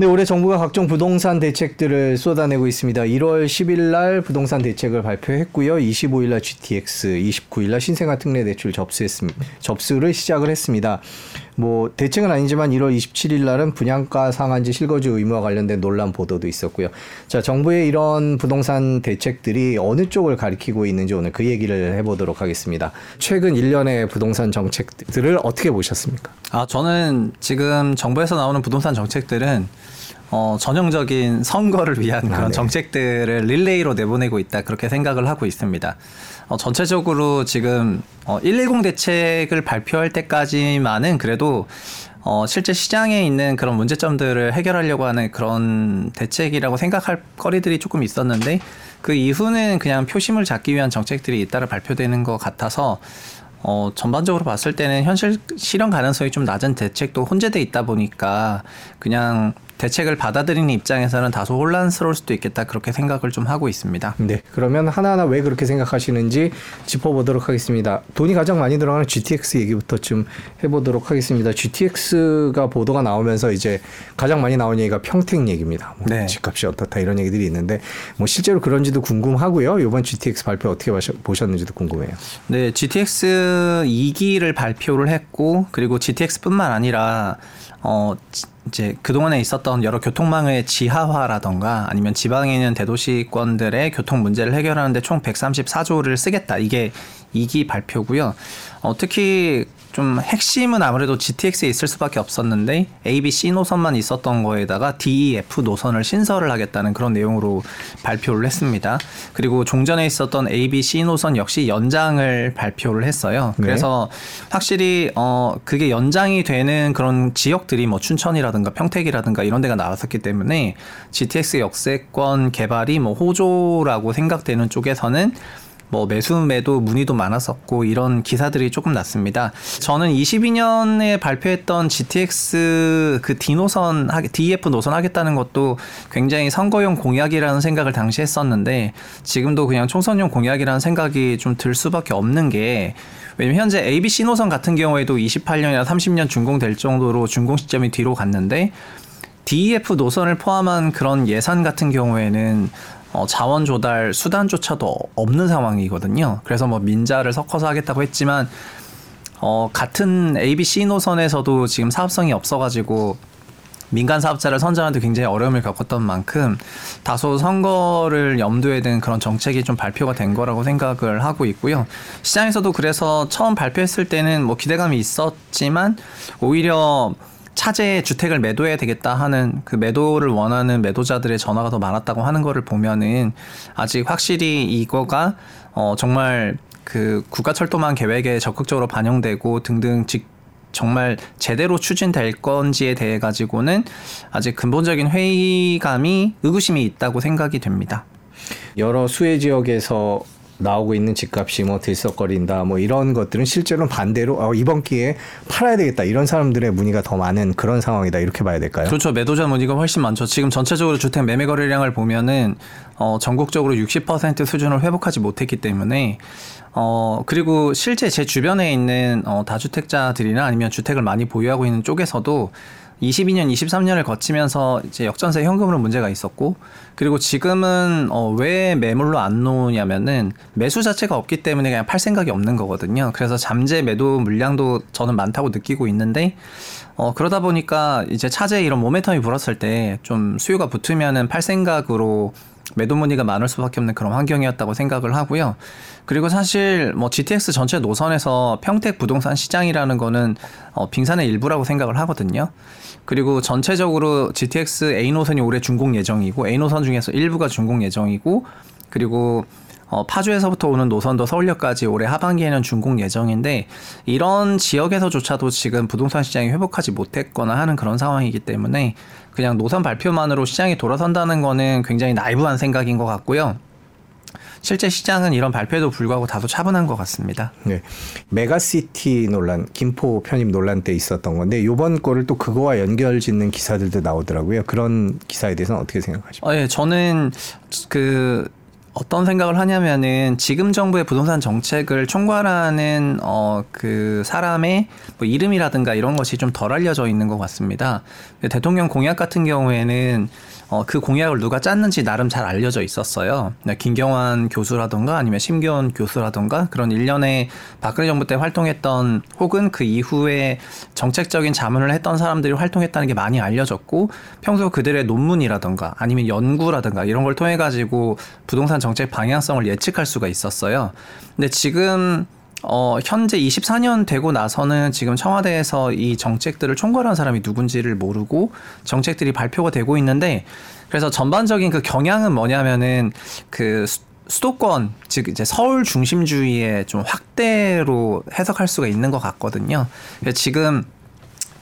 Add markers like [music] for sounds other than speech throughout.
네, 올해 정부가 각종 부동산 대책들을 쏟아내고 있습니다. 1월 10일 날 부동산 대책을 발표했고요. 25일 날 GTX, 29일 날 신생아 특례 대출 접수했습니다. 접수를 시작을 했습니다. 뭐 대책은 아니지만 1월 27일 날은 분양가 상한제 실거주 의무와 관련된 논란 보도도 있었고요. 자, 정부의 이런 부동산 대책들이 어느 쪽을 가리키고 있는지 오늘 그 얘기를 해보도록 하겠습니다. 최근 1년의 부동산 정책들을 어떻게 보셨습니까? 아, 저는 지금 정부에서 나오는 부동산 정책들은 어, 전형적인 선거를 위한 아, 그런 아, 네. 정책들을 릴레이로 내보내고 있다 그렇게 생각을 하고 있습니다. 어, 전체적으로 지금 어, 110 대책을 발표할 때까지만은 그래도 어, 실제 시장에 있는 그런 문제점들을 해결하려고 하는 그런 대책이라고 생각할 거리들이 조금 있었는데 그 이후는 그냥 표심을 잡기 위한 정책들이 잇따라 발표되는 것 같아서 어, 전반적으로 봤을 때는 현실 실현 가능성이 좀 낮은 대책도 혼재돼 있다 보니까 그냥 대책을 받아들이는 입장에서는 다소 혼란스러울 수도 있겠다 그렇게 생각을 좀 하고 있습니다. 네, 그러면 하나하나 왜 그렇게 생각하시는지 짚어보도록 하겠습니다. 돈이 가장 많이 들어가는 GTX 얘기부터 좀 해보도록 하겠습니다. GTX가 보도가 나오면서 이제 가장 많이 나온 얘기가 평택 얘기입니다. 뭐 네. 집값이 어떻다 이런 얘기들이 있는데 뭐 실제로 그런지도 궁금하고요. 이번 GTX 발표 어떻게 보셨는지도 궁금해요. 네, GTX 2기를 발표를 했고 그리고 GTX뿐만 아니라 어 이제 그동안에 있었던 여러 교통망의 지하화라던가 아니면 지방에 있는 대도시권들의 교통 문제를 해결하는데 총 134조를 쓰겠다. 이게 2기 발표고요. 어, 특히 좀 핵심은 아무래도 GTX에 있을 수밖에 없었는데 A, B, C 노선만 있었던 거에다가 D, E, F 노선을 신설을 하겠다는 그런 내용으로 발표를 했습니다. 그리고 종전에 있었던 A, B, C 노선 역시 연장을 발표를 했어요. 네. 그래서 네. 확실히 어 그게 연장이 되는 그런 지역들이 뭐 춘천이라든가 평택이라든가 이런 데가 나왔었기 때문에 GTX 역세권 개발이 뭐 호조라고 생각되는 쪽에서는 뭐 매수 매도 문의도 많았었고 이런 기사들이 조금 났습니다. 저는 22년에 발표했던 GTX 그 D 노선 DF 노선 하겠다는 것도 굉장히 선거용 공약이라는 생각을 당시 했었는데 지금도 그냥 총선용 공약이라는 생각이 좀 들 수밖에 없는 게 왜냐면 현재 ABC 노선 같은 경우에도 28년이나 30년 준공될 정도로 준공 시점이 뒤로 갔는데 DEF 노선을 포함한 그런 예산 같은 경우에는 어, 자원 조달 수단조차도 없는 상황이거든요. 그래서 뭐 민자를 섞어서 하겠다고 했지만 어, 같은 ABC 노선에서도 지금 사업성이 없어가지고 민간 사업자를 선정하는데 굉장히 어려움을 겪었던 만큼 다소 선거를 염두에 둔 그런 정책이 좀 발표가 된 거라고 생각을 하고 있고요. 시장에서도 그래서 처음 발표했을 때는 뭐 기대감이 있었지만 오히려 차제 주택을 매도해야 되겠다 하는 그 매도를 원하는 매도자들의 전화가 더 많았다고 하는 거를 보면은 아직 확실히 이거가 어 정말 그 국가철도망 계획에 적극적으로 반영되고 등등 직 정말 제대로 추진될 건지에 대해 가지고는 아직 근본적인 회의감이 의구심이 있다고 생각이 됩니다. 여러 수혜 지역에서 나오고 있는 집값이 뭐 들썩거린다 뭐 이런 것들은 실제로는 반대로 어, 이번 기회에 팔아야 되겠다 이런 사람들의 문의가 더 많은 그런 상황이다 이렇게 봐야 될까요? 그렇죠 매도자 문의가 훨씬 많죠. 지금 전체적으로 주택 매매 거래량을 보면은 어, 전국적으로 60% 수준을 회복하지 못했기 때문에 어, 그리고 실제 제 주변에 있는 어, 다주택자들이나 아니면 주택을 많이 보유하고 있는 쪽에서도 22년, 23년을 거치면서 이제 역전세 현금으로 문제가 있었고 그리고 지금은 어, 왜 매물로 안 놓냐면은 매수 자체가 없기 때문에 그냥 팔 생각이 없는 거거든요. 그래서 잠재 매도 물량도 저는 많다고 느끼고 있는데 어, 그러다 보니까 이제 차제 이런 모멘텀이 불었을 때 좀 수요가 붙으면은 팔 생각으로 매도 문의가 많을 수밖에 없는 그런 환경이었다고 생각을 하고요. 그리고 사실 뭐 GTX 전체 노선에서 평택 부동산 시장이라는 거는 어, 빙산의 일부라고 생각을 하거든요. 그리고 전체적으로 GTX A 노선이 올해 준공 예정이고 A 노선 중에서 일부가 준공 예정이고 그리고 어, 파주에서부터 오는 노선도 서울역까지 올해 하반기에는 준공 예정인데 이런 지역에서조차도 지금 부동산 시장이 회복하지 못했거나 하는 그런 상황이기 때문에 그냥 노선 발표만으로 시장이 돌아선다는 거는 굉장히 나이브한 생각인 것 같고요. 실제 시장은 이런 발표에도 불구하고 다소 차분한 것 같습니다. 네. 메가시티 논란, 김포 편입 논란 때 있었던 건데 요번 거를 또 그거와 연결 짓는 기사들도 나오더라고요. 그런 기사에 대해서는 어떻게 생각하십니까? 어, 예, 저는 그 어떤 생각을 하냐면은 지금 정부의 부동산 정책을 총괄하는 어 그 사람의 뭐 이름이라든가 이런 것이 좀 덜 알려져 있는 것 같습니다. 대통령 공약 같은 경우에는 어 그 공약을 누가 짰는지 나름 잘 알려져 있었어요. 네, 김경환 교수라던가 아니면 심기원 교수라던가 그런 일련의 박근혜 정부 때 활동했던 혹은 그 이후에 정책적인 자문을 했던 사람들이 활동했다는 게 많이 알려졌고 평소 그들의 논문이라던가 아니면 연구라던가 이런 걸 통해 가지고 부동산 정책 방향성을 예측할 수가 있었어요. 근데 지금 어, 현재 24년 되고 나서는 지금 청와대에서 이 정책들을 총괄한 사람이 누군지를 모르고 정책들이 발표가 되고 있는데 그래서 전반적인 그 경향은 뭐냐면은 그 수, 수도권 즉 이제 서울 중심주의의 좀 확대로 해석할 수가 있는 것 같거든요. 지금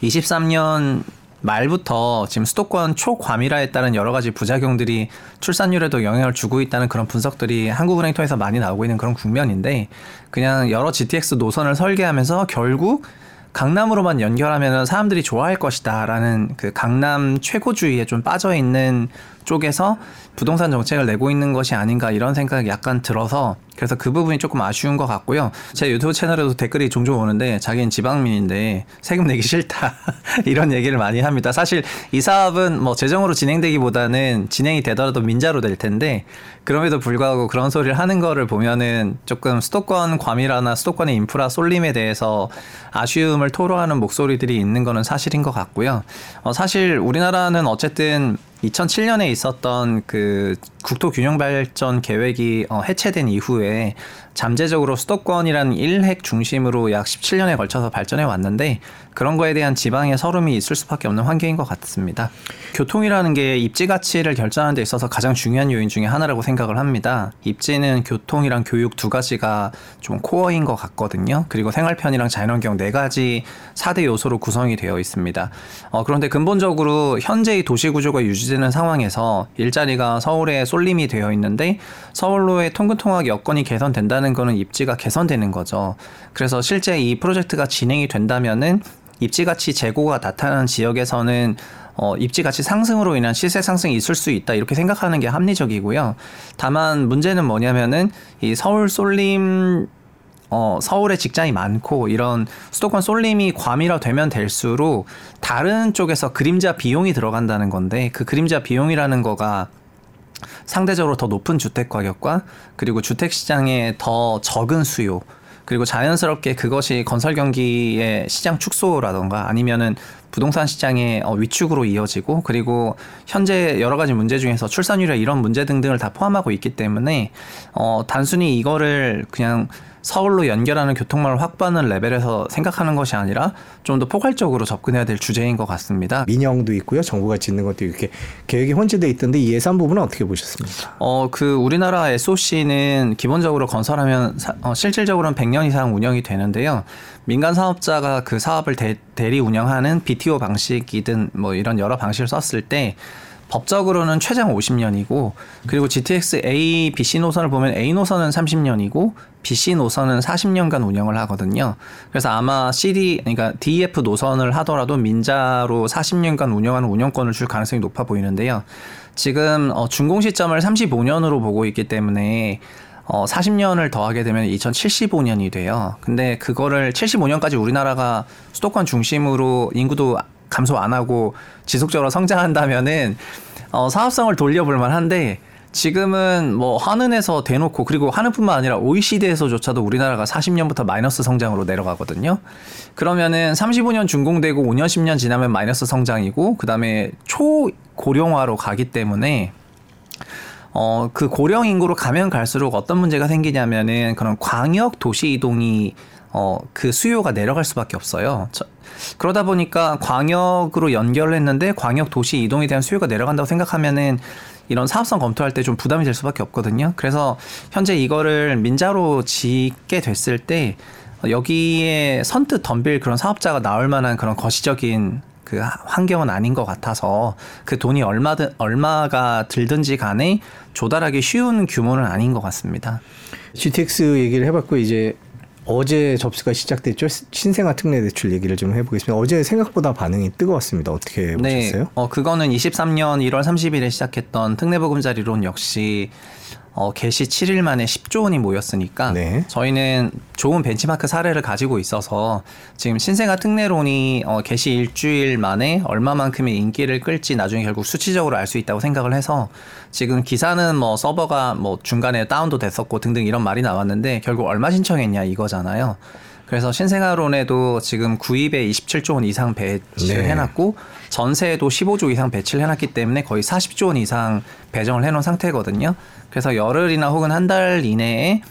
23년 말부터 지금 수도권 초과밀화에 따른 여러 가지 부작용들이 출산율에도 영향을 주고 있다는 그런 분석들이 한국은행 통해서 많이 나오고 있는 그런 국면인데 그냥 여러 GTX 노선을 설계하면서 결국 강남으로만 연결하면 사람들이 좋아할 것이다라는 그 강남 최고주의에 좀 빠져 있는 쪽에서 부동산 정책을 내고 있는 것이 아닌가 이런 생각이 약간 들어서 그래서 그 부분이 조금 아쉬운 것 같고요. 제 유튜브 채널에도 댓글이 종종 오는데 자기는 지방민인데 세금 내기 싫다 [laughs] 이런 얘기를 많이 합니다. 사실 이 사업은 뭐 재정으로 진행되기보다는 진행이 되더라도 민자로 될 텐데 그럼에도 불구하고 그런 소리를 하는 거를 보면은 조금 수도권 과밀화나 수도권의 인프라 쏠림에 대해서 아쉬움을 토로하는 목소리들이 있는 거는 사실인 것 같고요. 어, 사실 우리나라는 어쨌든 2007년에 있었던 그 국토 균형 발전 계획이 어, 해체된 이후에 잠재적으로 수도권이라는 일핵 중심으로 약 17년에 걸쳐서 발전해 왔는데 그런 거에 대한 지방의 서름이 있을 수밖에 없는 환경인 것 같습니다. 교통이라는 게 입지 가치를 결정하는 데 있어서 가장 중요한 요인 중에 하나라고 생각을 합니다. 입지는 교통이랑 교육 두 가지가 좀 코어인 것 같거든요. 그리고 생활편이랑 자연환경 네 가지 4대 요소로 구성이 되어 있습니다. 어, 그런데 근본적으로 현재의 도시 구조가 유지되는 상황에서 일자리가 서울에 쏠림이 되어 있는데 서울로의 통근통학 여건이 개선된다는 거는 입지가 개선되는 거죠. 그래서 실제 이 프로젝트가 진행이 된다면은 입지 가치 재고가 나타나는 지역에서는 어, 입지 가치 상승으로 인한 시세 상승이 있을 수 있다 이렇게 생각하는 게 합리적이고요. 다만 문제는 뭐냐면은 이 서울 쏠림 어, 서울에 직장이 많고 이런 수도권 쏠림이 과밀화되면 될수록 다른 쪽에서 그림자 비용이 들어간다는 건데 그 그림자 비용이라는 거가 상대적으로 더 높은 주택 가격과 그리고 주택 시장에 더 적은 수요 그리고 자연스럽게 그것이 건설 경기의 시장 축소라던가 아니면은 부동산 시장의 어, 위축으로 이어지고 그리고 현재 여러 가지 문제 중에서 출산율이나 이런 문제 등등을 다 포함하고 있기 때문에 어 단순히 이거를 그냥 서울로 연결하는 교통망을 확보하는 레벨에서 생각하는 것이 아니라 좀 더 포괄적으로 접근해야 될 주제인 것 같습니다. 민영도 있고요. 정부가 짓는 것도 이렇게 계획이 혼재돼 있던데 이 예산 부분은 어떻게 보셨습니까? 어, 그 우리나라 SOC는 기본적으로 건설하면 사, 어, 실질적으로는 100년 이상 운영이 되는데요. 민간 사업자가 그 사업을 대, 대리 운영하는 BTO 방식이든 뭐 이런 여러 방식을 썼을 때 법적으로는 최장 50년이고 그리고 GTX A, BC 노선을 보면 A 노선은 30년이고 BC 노선은 40년간 운영을 하거든요. 그래서 아마 CD 그러니까 DF 노선을 하더라도 민자로 40년간 운영하는 운영권을 줄 가능성이 높아 보이는데요. 지금 어, 준공 시점을 35년으로 보고 있기 때문에 어, 40년을 더하게 되면 2075년이 돼요. 근데 그거를 75년까지 우리나라가 수도권 중심으로 인구도 감소 안 하고 지속적으로 성장한다면은 어, 사업성을 돌려볼 만한데 지금은 뭐 한은에서 대놓고 그리고 한은뿐만 아니라 OECD에서조차도 우리나라가 40년부터 마이너스 성장으로 내려가거든요. 그러면은 35년 준공되고 5년 10년 지나면 마이너스 성장이고 그다음에 초고령화로 가기 때문에 어, 그 고령 인구로 가면 갈수록 어떤 문제가 생기냐면은 그런 광역 도시 이동이 어, 그 수요가 내려갈 수밖에 없어요. 저, 그러다 보니까 광역으로 연결을 했는데 광역 도시 이동에 대한 수요가 내려간다고 생각하면은 이런 사업성 검토할 때 좀 부담이 될 수밖에 없거든요. 그래서 현재 이거를 민자로 짓게 됐을 때 여기에 선뜻 덤빌 그런 사업자가 나올 만한 그런 거시적인 그 환경은 아닌 것 같아서 그 돈이 얼마든 얼마가 들든지 간에 조달하기 쉬운 규모는 아닌 것 같습니다. GTX 얘기를 해봤고 이제 어제 접수가 시작됐죠. 신생아 특례 대출 얘기를 좀 해보겠습니다. 어제 생각보다 반응이 뜨거웠습니다. 어떻게 네. 보셨어요? 어, 그거는 23년 1월 30일에 시작했던 특례보금자리론 역시 어, 개시 7일 만에 10조 원이 모였으니까 네. 저희는 좋은 벤치마크 사례를 가지고 있어서 지금 신생아 특례론이 어, 개시 일주일 만에 얼마만큼의 인기를 끌지 나중에 결국 수치적으로 알 수 있다고 생각을 해서 지금 기사는 뭐 서버가 뭐 중간에 다운도 됐었고 등등 이런 말이 나왔는데 결국 얼마 신청했냐 이거잖아요. 그래서 신생아론에도 지금 구입에 27조 원 이상 배치를 네. 해놨고 전세에도 15조 이상 배치를 해놨기 때문에 거의 40조 원 이상 배정을 해놓은 상태거든요. 그래서 열흘이나 혹은 한 달 이내에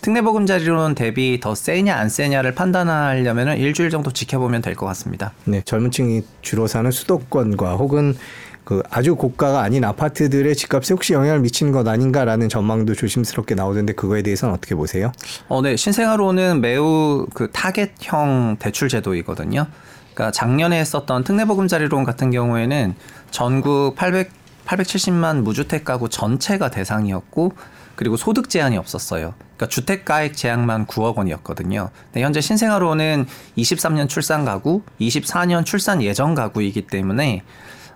특례보금자리론 대비 더 세냐 안 세냐를 판단하려면 일주일 정도 지켜보면 될 것 같습니다. 네, 젊은 층이 주로 사는 수도권과 혹은 그 아주 고가가 아닌 아파트들의 집값에 혹시 영향을 미치는 것 아닌가라는 전망도 조심스럽게 나오던데 그거에 대해서는 어떻게 보세요? 어, 네. 신생아로는 매우 그 타겟형 대출 제도이거든요. 그러니까 작년에 했었던 특례보금자리론 같은 경우에는 전국 800, 870만 무주택 가구 전체가 대상이었고 그리고 소득 제한이 없었어요. 그러니까 주택 가액 제한만 9억 원이었거든요. 근데 현재 신생아로는 23년 출산 가구, 24년 출산 예정 가구이기 때문에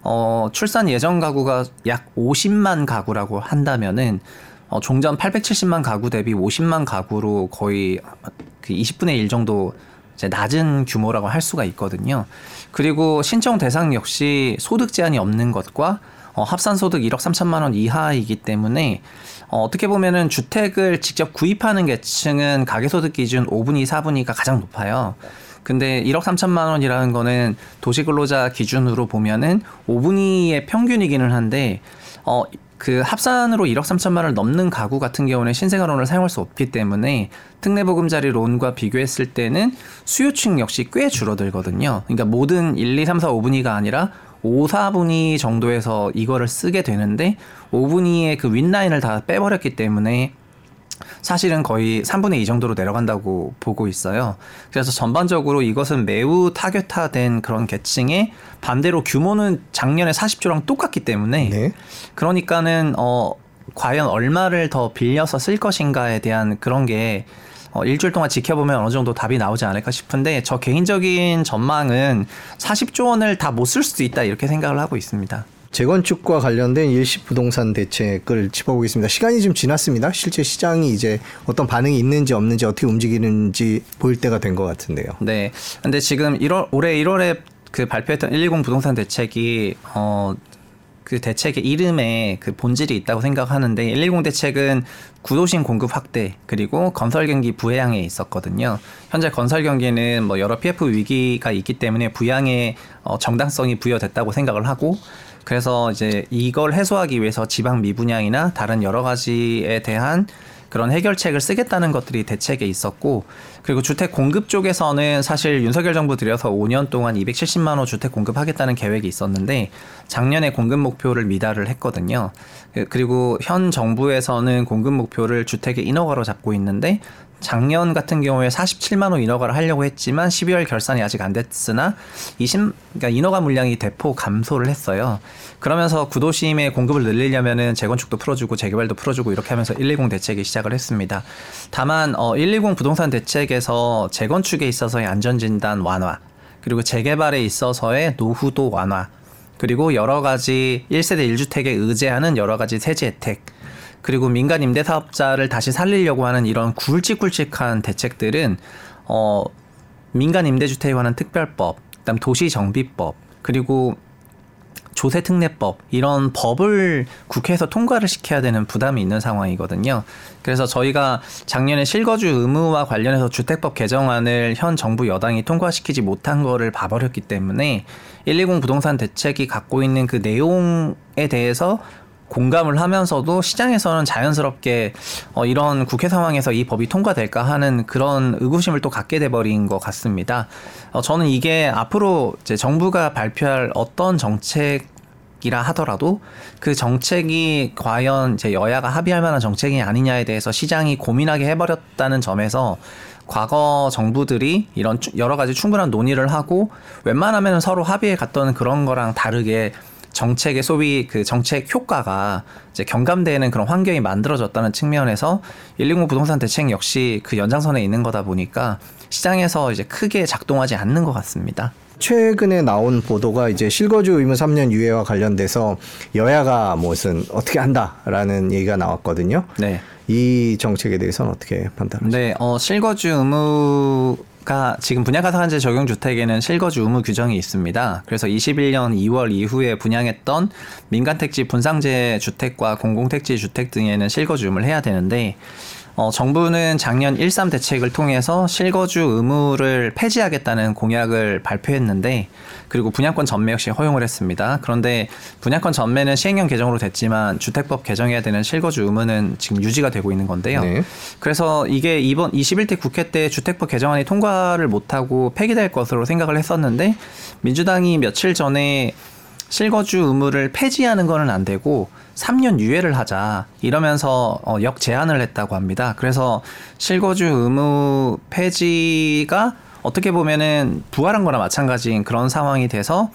어, 출산 예정 가구가 약 50만 가구라고 한다면은 어, 종전 870만 가구 대비 50만 가구로 거의 그 20분의 1 정도 이제 낮은 규모라고 할 수가 있거든요. 그리고 신청 대상 역시 소득 제한이 없는 것과 어, 합산 소득 1억 3천만 원 이하이기 때문에 어, 어떻게 보면은 주택을 직접 구입하는 계층은 가계소득 기준 5분위, 4분위가 가장 높아요. 근데 1억 3천만 원이라는 거는 도시근로자 기준으로 보면은 5분위의 평균이기는 한데 어, 그 합산으로 1억 3천만 원을 넘는 가구 같은 경우는 신생아론을 사용할 수 없기 때문에 특례보금자리 론과 비교했을 때는 수요층 역시 꽤 줄어들거든요. 그러니까 모든 1, 2, 3, 4, 5분위가 아니라 5, 4분위 정도에서 이거를 쓰게 되는데 5분위의 그 윗라인을 다 빼버렸기 때문에 사실은 거의 3분의 2 정도로 내려간다고 보고 있어요. 그래서 전반적으로 이것은 매우 타겟화된 그런 계층에 반대로 규모는 작년에 40조랑 똑같기 때문에 네. 그러니까는 어 과연 얼마를 더 빌려서 쓸 것인가에 대한 그런 게 어, 일주일 동안 지켜보면 어느 정도 답이 나오지 않을까 싶은데 저 개인적인 전망은 40조 원을 다 못 쓸 수도 있다 이렇게 생각을 하고 있습니다. 재건축과 관련된 일시 부동산 대책을 짚어보겠습니다. 시간이 좀 지났습니다. 실제 시장이 이제 어떤 반응이 있는지 없는지 어떻게 움직이는지 보일 때가 된 것 같은데요. 네. 근데 지금 1월 올해 1월에 그 발표했던 120 부동산 대책이 어. 그 대책의 이름에 그 본질이 있다고 생각하는데 110 대책은 구도심 공급 확대 그리고 건설 경기 부양에 있었거든요. 현재 건설 경기는 뭐 여러 PF 위기가 있기 때문에 부양에 어 정당성이 부여됐다고 생각을 하고 그래서 이제 이걸 해소하기 위해서 지방 미분양이나 다른 여러 가지에 대한 그런 해결책을 쓰겠다는 것들이 대책에 있었고 그리고 주택 공급 쪽에서는 사실 윤석열 정부 들여서 5년 동안 270만 호 주택 공급하겠다는 계획이 있었는데 작년에 공급 목표를 미달을 했거든요. 그- 그리고 현 정부에서는 공급 목표를 주택의 인허가로 잡고 있는데 작년 같은 경우에 47만 호 인허가를 하려고 했지만 12월 결산이 아직 안 됐으나 20 그러니까 인허가 물량이 대폭 감소를 했어요. 그러면서 구도심의 공급을 늘리려면은 재건축도 풀어주고 재개발도 풀어주고 이렇게 하면서 120 대책이 시작을 했습니다. 다만 어, 120 부동산 대책에서 재건축에 있어서의 안전진단 완화 그리고 재개발에 있어서의 노후도 완화 그리고 여러 가지 1세대 1주택에 의제하는 여러 가지 세제 혜택 그리고 민간 임대 사업자를 다시 살리려고 하는 이런 굵직굵직한 대책들은 어 민간 임대주택에 관한 특별법, 그다음 도시정비법, 그리고 조세특례법 이런 법을 국회에서 통과를 시켜야 되는 부담이 있는 상황이거든요. 그래서 저희가 작년에 실거주 의무와 관련해서 주택법 개정안을 현 정부 여당이 통과시키지 못한 거를 봐버렸기 때문에 120 부동산 대책이 갖고 있는 그 내용에 대해서 공감을 하면서도 시장에서는 자연스럽게 어, 이런 국회 상황에서 이 법이 통과될까 하는 그런 의구심을 또 갖게 돼버린 것 같습니다. 어, 저는 이게 앞으로 이제 정부가 발표할 어떤 정책 이라 하더라도 그 정책이 과연 이제 여야가 합의할 만한 정책이 아니냐에 대해서 시장이 고민하게 해버렸다는 점에서 과거 정부들이 이런 추- 여러 가지 충분한 논의를 하고 웬만하면 서로 합의에 갔던 그런 거랑 다르게 정책의 소위 그 정책 효과가 이제 경감되는 그런 환경이 만들어졌다는 측면에서 119 부동산 대책 역시 그 연장선에 있는 거다 보니까 시장에서 이제 크게 작동하지 않는 것 같습니다. 최근에 나온 보도가 이제 실거주 의무 3년 유예와 관련돼서 여야가 무슨 어떻게 한다라는 얘기가 나왔거든요. 네. 이 정책에 대해서는 어떻게 판단하세요? 네, 어, 실거주 의무 가 지금 분양가상한제 적용 주택에는 실거주 의무 규정이 있습니다. 그래서 21년 2월 이후에 분양했던 민간택지 분상제 주택과 공공택지 주택 등에는 실거주 의무를 해야 되는데 어, 정부는 작년 1.3 대책을 통해서 실거주 의무를 폐지하겠다는 공약을 발표했는데 그리고 분양권 전매 역시 허용을 했습니다. 그런데 분양권 전매는 시행령 개정으로 됐지만 주택법 개정해야 되는 실거주 의무는 지금 유지가 되고 있는 건데요. 네. 그래서 이게 이번 21대 국회 때 주택법 개정안이 통과를 못하고 폐기될 것으로 생각을 했었는데 민주당이 며칠 전에 실거주 의무를 폐지하는 거는 안 되고 3년 유예를 하자 이러면서 어, 역제안을 했다고 합니다. 그래서 실거주 의무 폐지가 어떻게 보면은 부활한 거나 마찬가지인 그런 상황이 돼서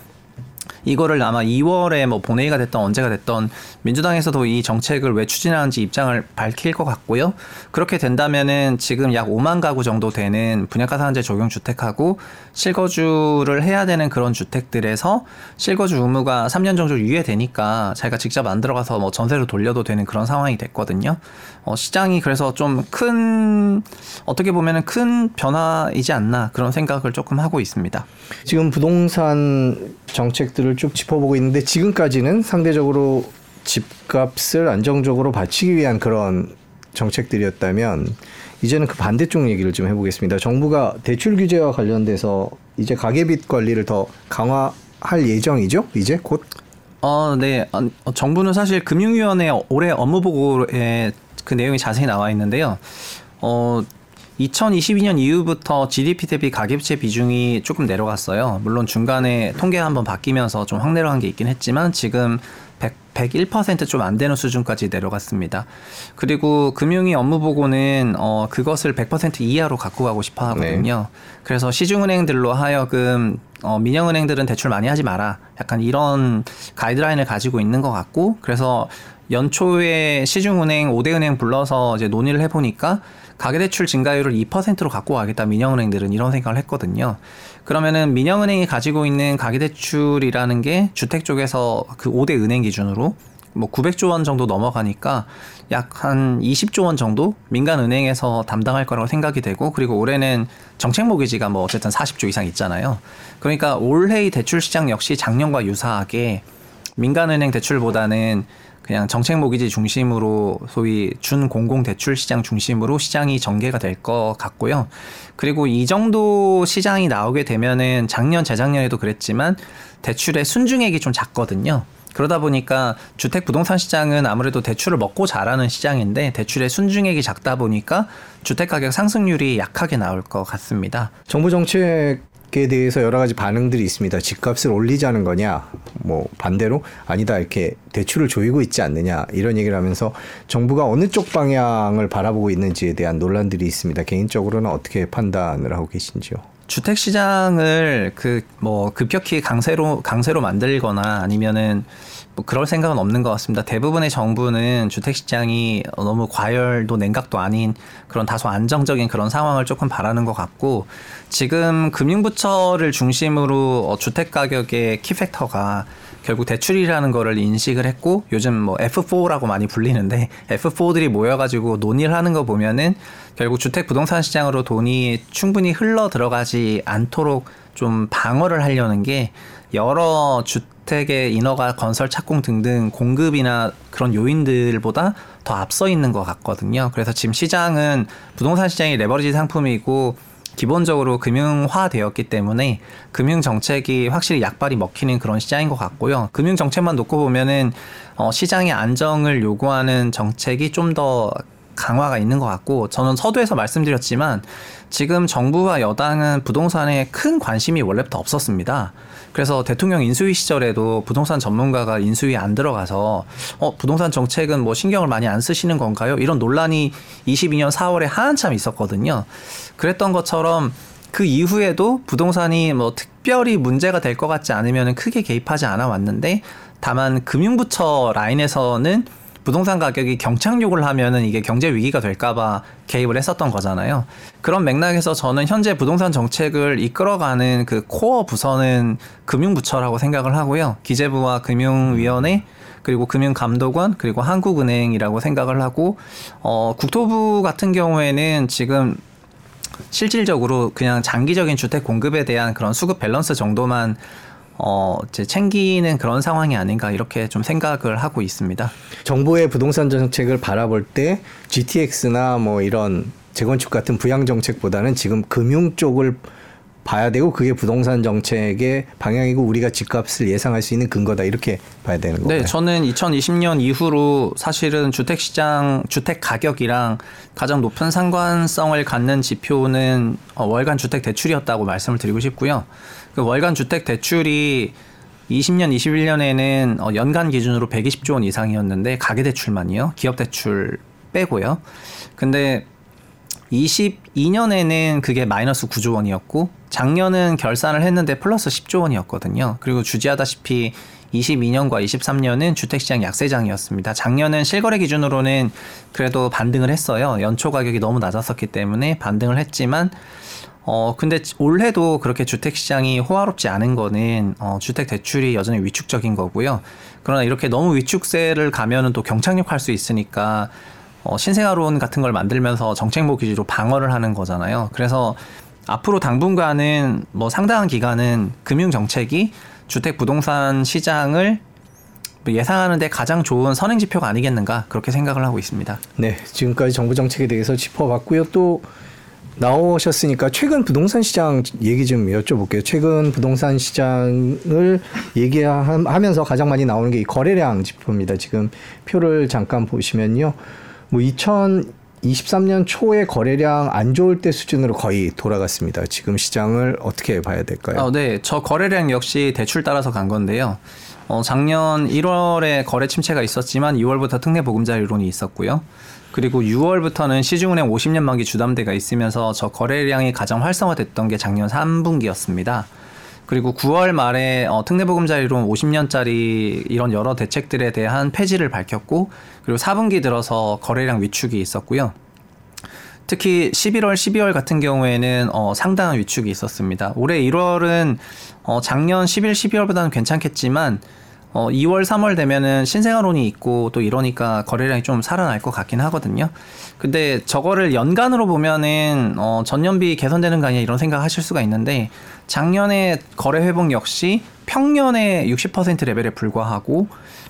이거를 아마 2월에 뭐 본회의가 됐던 언제가 됐던 민주당에서도 이 정책을 왜 추진하는지 입장을 밝힐 것 같고요. 그렇게 된다면은 지금 약 5만 가구 정도 되는 분양가 상한제 적용 주택하고 실거주를 해야 되는 그런 주택들에서 실거주 의무가 3년 정도 유예되니까 자기가 직접 안 들어가서 뭐 전세로 돌려도 되는 그런 상황이 됐거든요. 어, 시장이 그래서 좀 큰 어떻게 보면은 큰 변화이지 않나 그런 생각을 조금 하고 있습니다. 지금 부동산 정책들을 쭉 짚어보고 있는데 지금까지는 상대적으로 집값을 안정적으로 받치기 위한 그런 정책들이었다면 이제는 그 반대쪽 얘기를 좀 해보겠습니다. 정부가 대출 규제와 관련돼서 이제 가계빚 관리를 더 강화할 예정이죠? 이제 곧? 어, 네. 어, 정부는 사실 금융위원회 올해 업무 보고에 그 내용이 자세히 나와 있는데요. 어, 2022년 이후부터 GDP 대비 가계부채 비중이 조금 내려갔어요. 물론 중간에 통계가 한번 바뀌면서 좀 확 내려간 게 있긴 했지만 지금 100, 101%좀 안 되는 수준까지 내려갔습니다. 그리고 금융위 업무 보고는 어 그것을 100% 이하로 갖고 가고 싶어 하거든요. 그래서 시중은행들로 하여금 어 민영은행들은 대출 많이 하지 마라. 약간 이런 가이드라인을 가지고 있는 것 같고 그래서 연초에 시중은행 5대 은행 불러서 이제 논의를 해 보니까 가계대출 증가율을 2%로 갖고 가겠다 민영은행들은 이런 생각을 했거든요. 그러면은 민영은행이 가지고 있는 가계대출이라는 게 주택 쪽에서 그 5대 은행 기준으로 뭐 900조 원 정도 넘어가니까 약 한 20조 원 정도 민간 은행에서 담당할 거라고 생각이 되고 그리고 올해는 정책 모기지가 뭐 어쨌든 40조 이상 있잖아요. 그러니까 올해의 대출 시장 역시 작년과 유사하게 민간 은행 대출보다는 그냥 정책 모기지 중심으로 소위 준공공 대출 시장 중심으로 시장이 전개가 될 것 같고요. 그리고 이 정도 시장이 나오게 되면은 작년 재작년에도 그랬지만 대출의 순증액이 좀 작거든요. 그러다 보니까 주택 부동산 시장은 아무래도 대출을 먹고 자라는 시장인데 대출의 순증액이 작다 보니까 주택 가격 상승률이 약하게 나올 것 같습니다. 정부 정책 에 대해서 여러 가지 반응들이 있습니다. 집값을 올리자는 거냐, 뭐 반대로 아니다 이렇게 대출을 조이고 있지 않느냐 이런 얘기를 하면서 정부가 어느 쪽 방향을 바라보고 있는지에 대한 논란들이 있습니다. 개인적으로는 어떻게 판단을 하고 계신지요? 주택 시장을 그 뭐 급격히 강세로 강세로 만들거나 아니면은 뭐 그럴 생각은 없는 것 같습니다. 대부분의 정부는 주택 시장이 너무 과열도 냉각도 아닌 그런 다소 안정적인 그런 상황을 조금 바라는 것 같고 지금 금융부처를 중심으로 어, 주택 가격의 키팩터가 결국 대출이라는 거를 인식을 했고 요즘 뭐 F4라고 많이 불리는데 [laughs] F4들이 모여가지고 논의를 하는 거 보면은 결국 주택 부동산 시장으로 돈이 충분히 흘러 들어가지 않도록 좀 방어를 하려는 게 여러 주 택의 인허가 건설 착공 등등 공급이나 그런 요인들보다 더 앞서 있는 것 같거든요. 그래서 지금 시장은 부동산 시장이 레버리지 상품이고 기본적으로 금융화 되었기 때문에 금융 정책이 확실히 약발이 먹히는 그런 시장인 것 같고요. 금융 정책만 놓고 보면은 어, 시장의 안정을 요구하는 정책이 좀 더 강화가 있는 것 같고 저는 서두에서 말씀드렸지만 지금 정부와 여당은 부동산에 큰 관심이 원래부터 없었습니다. 그래서 대통령 인수위 시절에도 부동산 전문가가 인수위에 안 들어가서 어 부동산 정책은 뭐 신경을 많이 안 쓰시는 건가요? 이런 논란이 22년 4월에 한참 있었거든요. 그랬던 것처럼 그 이후에도 부동산이 뭐 특별히 문제가 될 것 같지 않으면 크게 개입하지 않아 왔는데 다만 금융부처 라인에서는 부동산 가격이 경착륙을 하면은 이게 경제 위기가 될까봐 개입을 했었던 거잖아요. 그런 맥락에서 저는 현재 부동산 정책을 이끌어가는 그 코어 부서는 금융부처라고 생각을 하고요. 기재부와 금융위원회 그리고 금융감독원 그리고 한국은행이라고 생각을 하고 어 국토부 같은 경우에는 지금 실질적으로 그냥 장기적인 주택 공급에 대한 그런 수급 밸런스 정도만 어 이제 챙기는 그런 상황이 아닌가 이렇게 좀 생각을 하고 있습니다. 정부의 부동산 정책을 바라볼 때 GTX나 뭐 이런 재건축 같은 부양 정책보다는 지금 금융 쪽을 봐야 되고 그게 부동산 정책의 방향이고 우리가 집값을 예상할 수 있는 근거다 이렇게 봐야 되는 거예요. 네, 저는 2020년 이후로 사실은 주택 시장 주택 가격이랑 가장 높은 상관성을 갖는 지표는 어, 월간 주택 대출이었다고 말씀을 드리고 싶고요. 그 월간 주택 대출이 20년, 21년에는 어, 연간 기준으로 120조 원 이상이었는데 가계 대출만이요. 기업 대출 빼고요. 근데 22년에는 그게 마이너스 9조 원이었고 작년은 결산을 했는데 플러스 10조 원이었거든요. 그리고 주지하다시피 22년과 23년은 주택시장 약세장이었습니다. 작년은 실거래 기준으로는 그래도 반등을 했어요. 연초 가격이 너무 낮았었기 때문에 반등을 했지만 어 근데 올해도 그렇게 주택 시장이 호화롭지 않은 거는 어 주택 대출이 여전히 위축적인 거고요. 그러나 이렇게 너무 위축세를 가면은 또 경착륙 할 수 있으니까 어 신생아론 같은 걸 만들면서 정책목 기지로 방어를 하는 거잖아요. 그래서 앞으로 당분간은 뭐 상당한 기간은 금융 정책이 주택 부동산 시장을 예상하는데 가장 좋은 선행 지표가 아니겠는가 그렇게 생각을 하고 있습니다. 네, 지금까지 정부 정책에 대해서 짚어봤고요. 또 나오셨으니까 최근 부동산 시장 얘기 좀 여쭤볼게요. 최근 부동산 시장을 얘기하면서 가장 많이 나오는 게 이 거래량 지표입니다. 지금 표를 잠깐 보시면요. 뭐 2023년 초에 거래량 안 좋을 때 수준으로 거의 돌아갔습니다. 지금 시장을 어떻게 봐야 될까요? 어, 네, 저 거래량 역시 대출 따라서 간 건데요. 어, 작년 1월에 거래 침체가 있었지만 2월부터 특례 보금자리 론이 있었고요. 그리고 6월부터는 시중은행 50년 만기 주담대가 있으면서 저 거래량이 가장 활성화됐던 게 작년 3분기였습니다. 그리고 9월 말에 어, 특례보금자리론 50년짜리 이런 여러 대책들에 대한 폐지를 밝혔고 그리고 4분기 들어서 거래량 위축이 있었고요. 특히 11월, 12월 같은 경우에는 어, 상당한 위축이 있었습니다. 올해 1월은 어, 작년 11, 12월보다는 괜찮겠지만 어, 2월, 3월 되면은 신생아론이 있고 또 이러니까 거래량이 좀 살아날 것 같긴 하거든요. 근데 저거를 연간으로 보면은 어, 전년비 개선되는 거 아니야 이런 생각 하실 수가 있는데 작년에 거래 회복 역시 평년의 60% 레벨에 불과하고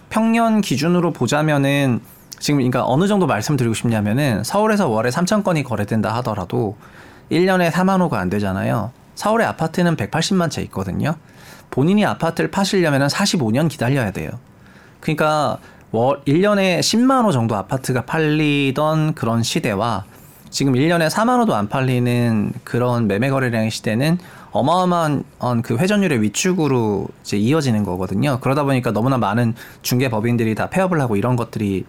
평년 기준으로 보자면은 지금 그러니까 어느 정도 말씀드리고 싶냐면은 서울에서 월에 3천 건이 거래된다 하더라도 1년에 4만 호가 안 되잖아요. 서울의 아파트는 180만 채 있거든요. 본인이 아파트를 파시려면 45년 기다려야 돼요. 그러니까 월 1년에 10만 호 정도 아파트가 팔리던 그런 시대와 지금 1년에 4만 호도 안 팔리는 그런 매매 거래량의 시대는 어마어마한 그 회전율의 위축으로 이제 이어지는 거거든요. 그러다 보니까 너무나 많은 중개 법인들이 다 폐업을 하고 이런 것들이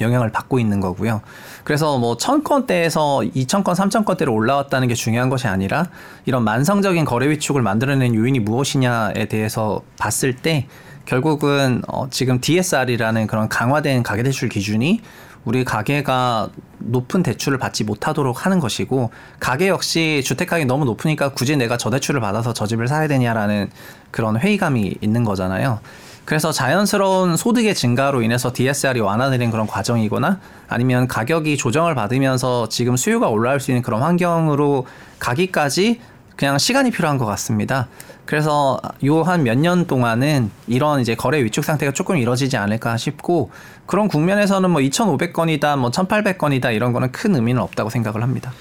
영향을 받고 있는 거고요. 그래서 뭐 천건대에서 이천 건, 삼천 건대로 올라왔다는 게 중요한 것이 아니라 이런 만성적인 거래 위축을 만들어낸 요인이 무엇이냐에 대해서 봤을 때 결국은 어 지금 DSR이라는 그런 강화된 가계대출 기준이 우리 가계가 높은 대출을 받지 못하도록 하는 것이고 가계 역시 주택 가격이 너무 높으니까 굳이 내가 저 대출을 받아서 저 집을 사야 되냐라는 그런 회의감이 있는 거잖아요. 그래서 자연스러운 소득의 증가로 인해서 DSR이 완화되는 그런 과정이거나 아니면 가격이 조정을 받으면서 지금 수요가 올라올 수 있는 그런 환경으로 가기까지 그냥 시간이 필요한 것 같습니다. 그래서 요 한 몇 년 동안은 이런 이제 거래 위축 상태가 조금 이뤄지지 않을까 싶고 그런 국면에서는 뭐 2,500건이다, 뭐 1,800건이다 이런 거는 큰 의미는 없다고 생각을 합니다.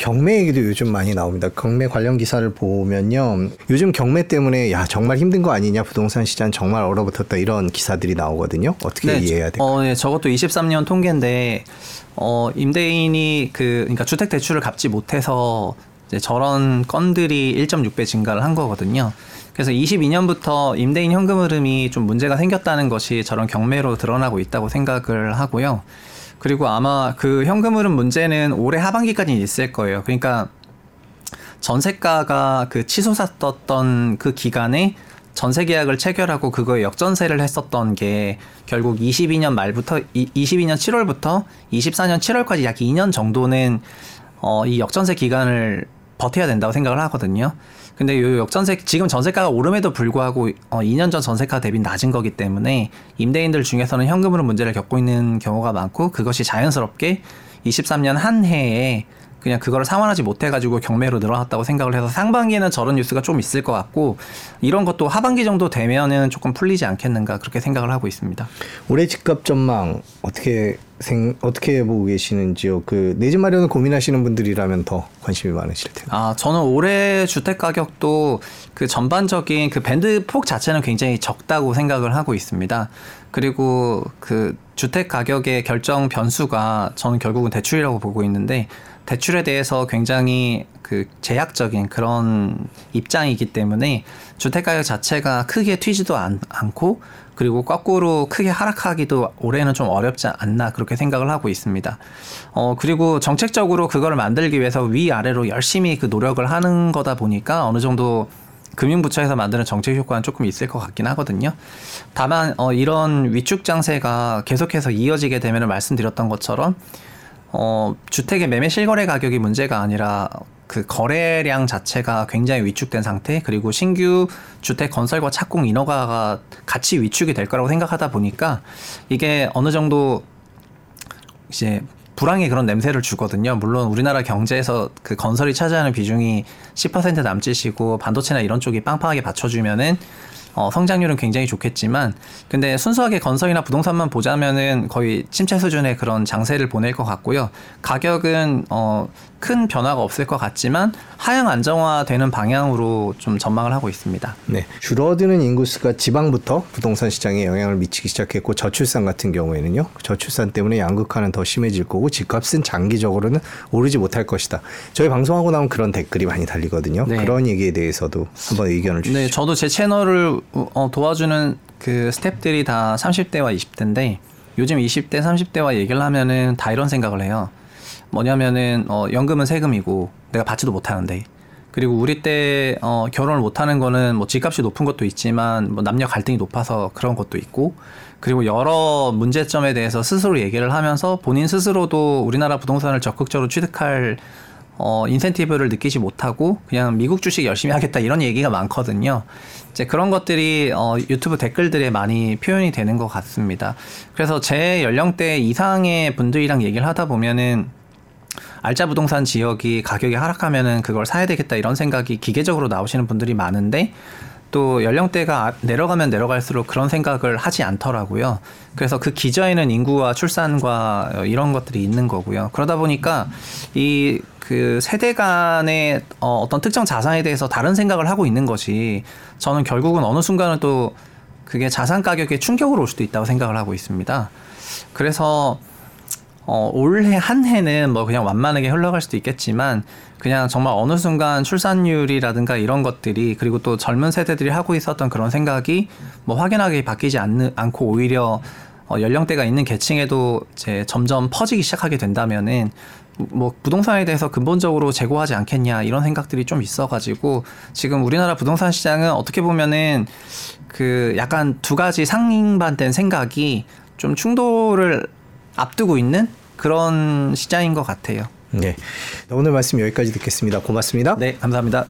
경매 얘기도 요즘 많이 나옵니다. 경매 관련 기사를 보면요. 요즘 경매 때문에 야 정말 힘든 거 아니냐 부동산 시장 정말 얼어붙었다 이런 기사들이 나오거든요. 어떻게 네, 이해해야 될까요? 어, 네, 저것도 23년 통계인데 어, 임대인이 그 그러니까 주택 대출을 갚지 못해서 이제 저런 건들이 1.6배 증가를 한 거거든요. 그래서 22년부터 임대인 현금 흐름이 좀 문제가 생겼다는 것이 저런 경매로 드러나고 있다고 생각을 하고요. 그리고 아마 그 현금 흐름 문제는 올해 하반기까지 있을 거예요. 그러니까 전세가가 그 치솟았던 그 기간에 전세 계약을 체결하고 그거에 역전세를 했었던 게 결국 22년 말부터 이, 22년 7월부터 24년 7월까지 약 2년 정도는 어, 이 역전세 기간을 버텨야 된다고 생각을 하거든요. 근데 이 역전세 지금 전세가가 오름에도 불구하고 어, 2년 전 전세가 대비 낮은 거기 때문에 임대인들 중에서는 현금으로 문제를 겪고 있는 경우가 많고 그것이 자연스럽게 23년 한 해에 그냥 그거를 상환하지 못해가지고 경매로 늘어났다고 생각을 해서 상반기에는 저런 뉴스가 좀 있을 것 같고 이런 것도 하반기 정도 되면은 조금 풀리지 않겠는가 그렇게 생각을 하고 있습니다. 올해 집값 전망 어떻게 생 어떻게 보고 계시는지요? 그 내 집 마련을 고민하시는 분들이라면 더 관심이 많으실 텐데. 아, 저는 올해 주택 가격도 그 전반적인 그 밴드 폭 자체는 굉장히 적다고 생각을 하고 있습니다. 그리고 그 주택 가격의 결정 변수가 저는 결국은 대출이라고 보고 있는데 대출에 대해서 굉장히 그 제약적인 그런 입장이기 때문에 주택 가격 자체가 크게 튀지도 않, 않고 그리고 거꾸로 크게 하락하기도 올해는 좀 어렵지 않나 그렇게 생각을 하고 있습니다. 어 그리고 정책적으로 그거를 만들기 위해서 위 아래로 열심히 그 노력을 하는 거다 보니까 어느 정도 금융부처에서 만드는 정책 효과는 조금 있을 것 같긴 하거든요. 다만 어 이런 위축 장세가 계속해서 이어지게 되면 말씀드렸던 것처럼 어, 주택의 매매 실거래 가격이 문제가 아니라 그 거래량 자체가 굉장히 위축된 상태 그리고 신규 주택 건설과 착공 인허가가 같이 위축이 될 거라고 생각하다 보니까 이게 어느 정도 이제 불황의 그런 냄새를 주거든요. 물론 우리나라 경제에서 그 건설이 차지하는 비중이 10% 남짓이고 반도체나 이런 쪽이 빵빵하게 받쳐주면은 어, 성장률은 굉장히 좋겠지만 근데 순수하게 건설이나 부동산만 보자면은 거의 침체 수준의 그런 장세를 보낼 것 같고요. 가격은 어, 큰 변화가 없을 것 같지만 하향 안정화되는 방향으로 좀 전망을 하고 있습니다. 네. 줄어드는 인구수가 지방부터 부동산 시장에 영향을 미치기 시작했고 저출산 같은 경우에는요. 저출산 때문에 양극화는 더 심해질 거고 집값은 장기적으로는 오르지 못할 것이다. 저희 방송하고 나면 그런 댓글이 많이 달리거든요. 네. 그런 얘기에 대해서도 한번 의견을 주시죠. 네, 저도 제 채널을 어, 도와주는 그 스탭들이 다 30대와 20대인데 요즘 20대, 30대와 얘기를 하면은 다 이런 생각을 해요. 뭐냐면은 어, 연금은 세금이고 내가 받지도 못하는데 그리고 우리 때 어, 결혼을 못하는 거는 뭐 집값이 높은 것도 있지만 뭐 남녀 갈등이 높아서 그런 것도 있고 그리고 여러 문제점에 대해서 스스로 얘기를 하면서 본인 스스로도 우리나라 부동산을 적극적으로 취득할 어, 인센티브를 느끼지 못하고 그냥 미국 주식 열심히 하겠다 이런 얘기가 많거든요. 이제 그런 것들이 어, 유튜브 댓글들에 많이 표현이 되는 것 같습니다. 그래서 제 연령대 이상의 분들이랑 얘기를 하다 보면은 알짜 부동산 지역이 가격이 하락하면은 그걸 사야 되겠다 이런 생각이 기계적으로 나오시는 분들이 많은데 또 연령대가 아- 내려가면 내려갈수록 그런 생각을 하지 않더라고요. 그래서 그 기저에는 인구와 출산과 어, 이런 것들이 있는 거고요. 그러다 보니까 이 그 세대 간의 어, 어떤 특정 자산에 대해서 다른 생각을 하고 있는 것이 저는 결국은 어느 순간은 또 그게 자산 가격에 충격으로 올 수도 있다고 생각을 하고 있습니다. 그래서 어, 올해 한 해는 뭐 그냥 완만하게 흘러갈 수도 있겠지만 그냥 정말 어느 순간 출산율이라든가 이런 것들이 그리고 또 젊은 세대들이 하고 있었던 그런 생각이 뭐 확연하게 바뀌지 않는, 않고 오히려 어, 연령대가 있는 계층에도 이제 점점 퍼지기 시작하게 된다면은 뭐 부동산에 대해서 근본적으로 재고하지 않겠냐 이런 생각들이 좀 있어가지고 지금 우리나라 부동산 시장은 어떻게 보면은 그 약간 두 가지 상반된 생각이 좀 충돌을 앞두고 있는 그런 시장인 것 같아요. 네. 오늘 말씀 여기까지 듣겠습니다. 고맙습니다. 네, 감사합니다.